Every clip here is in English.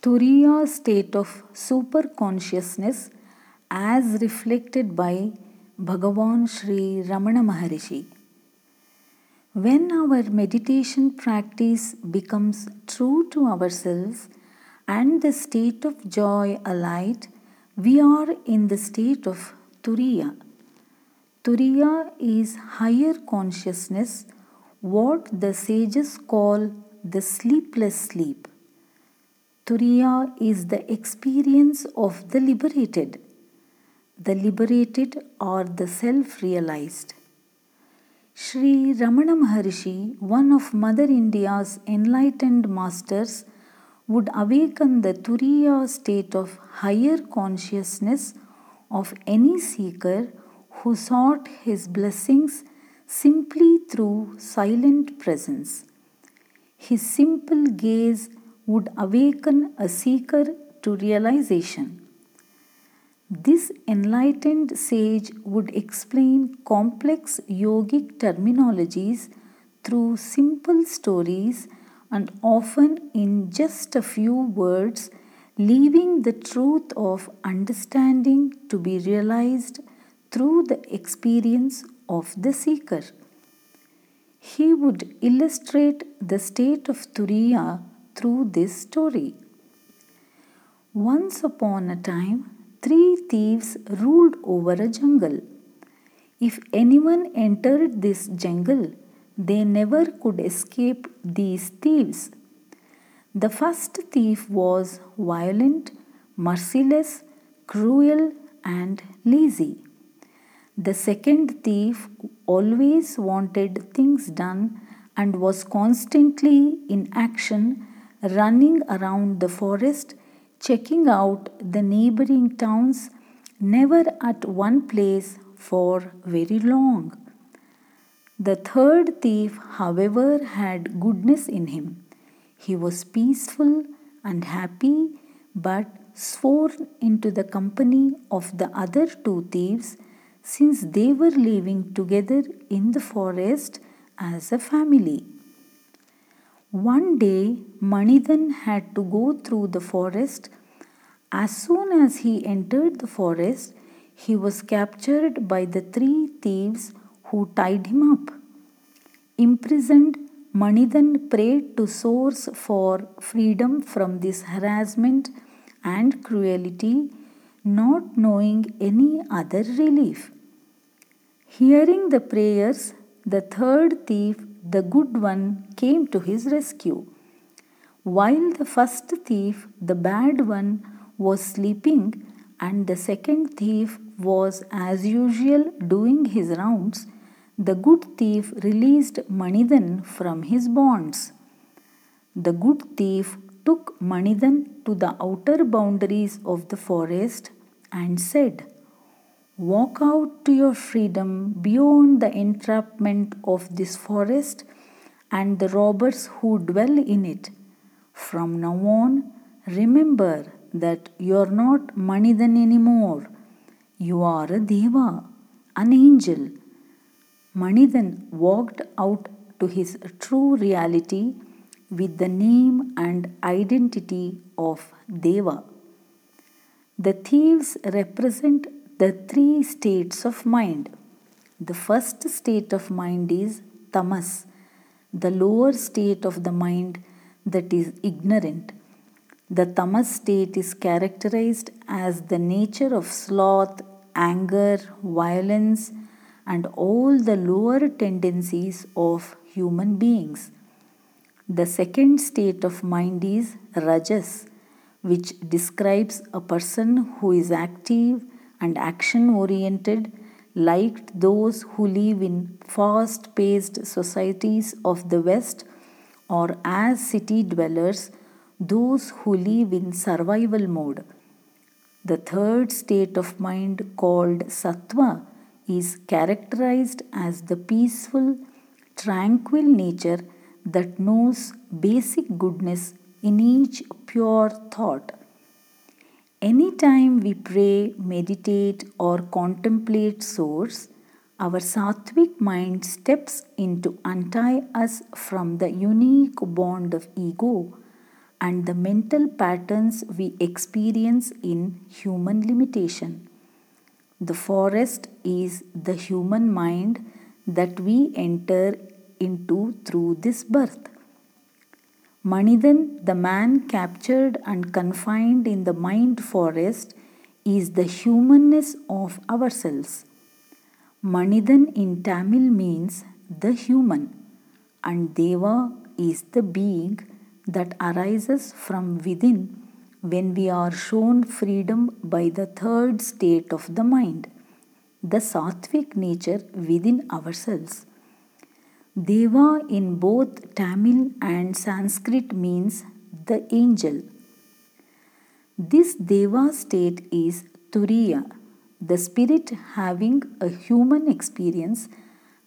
Turiya state of super consciousness as reflected by Bhagavan Sri Ramana Maharishi. When our meditation practice becomes true to ourselves and the state of joy alight, we are in the state of Turiya. Turiya is higher consciousness, what the sages call the sleepless sleep. Turiya is the experience of the liberated. The liberated are the self realized. Sri Ramana Maharishi, one of Mother India's enlightened masters, would awaken the Turiya state of higher consciousness of any seeker who sought his blessings simply through silent presence. His simple gaze would awaken a seeker to realization. This enlightened sage would explain complex yogic terminologies through simple stories and often in just a few words, leaving the truth of understanding to be realized through the experience of the seeker. He would illustrate the state of Turiya through this story. Once upon a time, three thieves ruled over a jungle. If anyone entered this jungle, they never could escape these thieves. The first thief was violent, merciless, cruel, and lazy. The second thief always wanted things done and was constantly in action running around the forest, checking out the neighboring towns, never at one place for very long. The third thief, however, had goodness in him. He was peaceful and happy, but sworn into the company of the other two thieves since they were living together in the forest as a family. One day, Manidan had to go through the forest. As soon as he entered the forest, he was captured by the three thieves who tied him up. Imprisoned, Manidan prayed to source for freedom from this harassment and cruelty, not knowing any other relief. Hearing the prayers, the third thief the good one came to his rescue. While the first thief, the bad one, was sleeping, and the second thief was as usual doing his rounds, the good thief released Manidan from his bonds. The good thief took Manidan to the outer boundaries of the forest and said, Walk out to your freedom beyond the entrapment of this forest and the robbers who dwell in it. From now on, remember that you are not Manidan anymore. You are a Deva, an angel. Manidan walked out to his true reality with the name and identity of Deva. The thieves represent the three states of mind. The first state of mind is tamas, the lower state of the mind that is ignorant. The tamas state is characterized as the nature of sloth, anger, violence, and all the lower tendencies of human beings. The second state of mind is rajas, which describes a person who is active and action oriented, like those who live in fast paced societies of the West, or as city dwellers, those who live in survival mode. The third state of mind, called sattva, is characterized as the peaceful, tranquil nature that knows basic goodness in each pure thought. Anytime we pray, meditate, or contemplate Source, our sattvic mind steps in to untie us from the unique bond of ego and the mental patterns we experience in human limitation. The forest is the human mind that we enter into through this birth. Manidan, the man captured and confined in the mind forest, is the humanness of ourselves. Manidan in Tamil means the human, and Deva is the being that arises from within when we are shown freedom by the third state of the mind, the sattvic nature within ourselves. Deva in both Tamil and Sanskrit means the angel. This Deva state is Turiya, the spirit having a human experience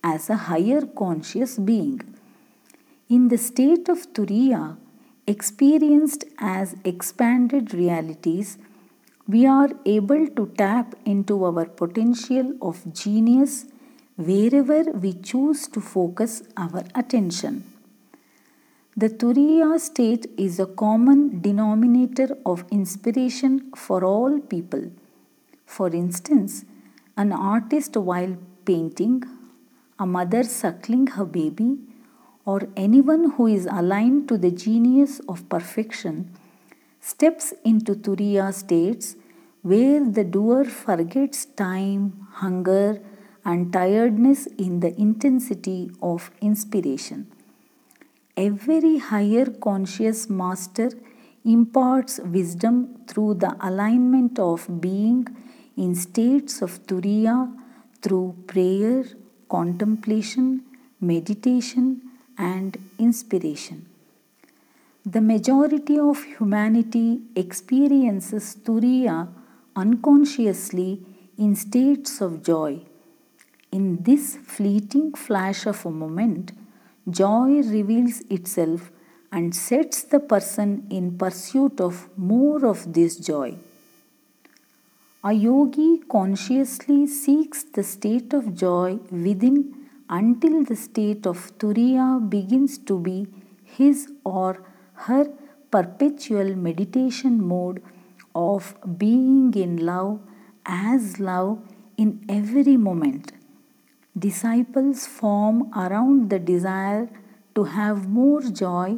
as a higher conscious being. In the state of Turiya, experienced as expanded realities, we are able to tap into our potential of genius wherever we choose to focus our attention. The Turiya state is a common denominator of inspiration for all people. For instance, an artist while painting, a mother suckling her baby, or anyone who is aligned to the genius of perfection steps into Turiya states where the doer forgets time, hunger, and tiredness in the intensity of inspiration. Every higher conscious master imparts wisdom through the alignment of being in states of turiya through prayer, contemplation, meditation, and inspiration. The majority of humanity experiences turiya unconsciously in states of joy in this fleeting flash of a moment, joy reveals itself and sets the person in pursuit of more of this joy. A yogi consciously seeks the state of joy within until the state of turiya begins to be his or her perpetual meditation mode of being in love as love in every moment disciples form around the desire to have more joy,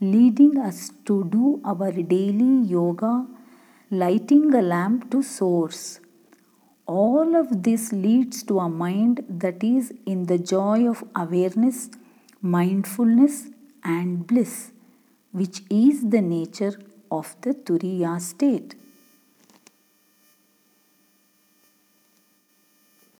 leading us to do our daily yoga, lighting a lamp to source. All of this leads to a mind that is in the joy of awareness, mindfulness, and bliss, which is the nature of the Turiya state.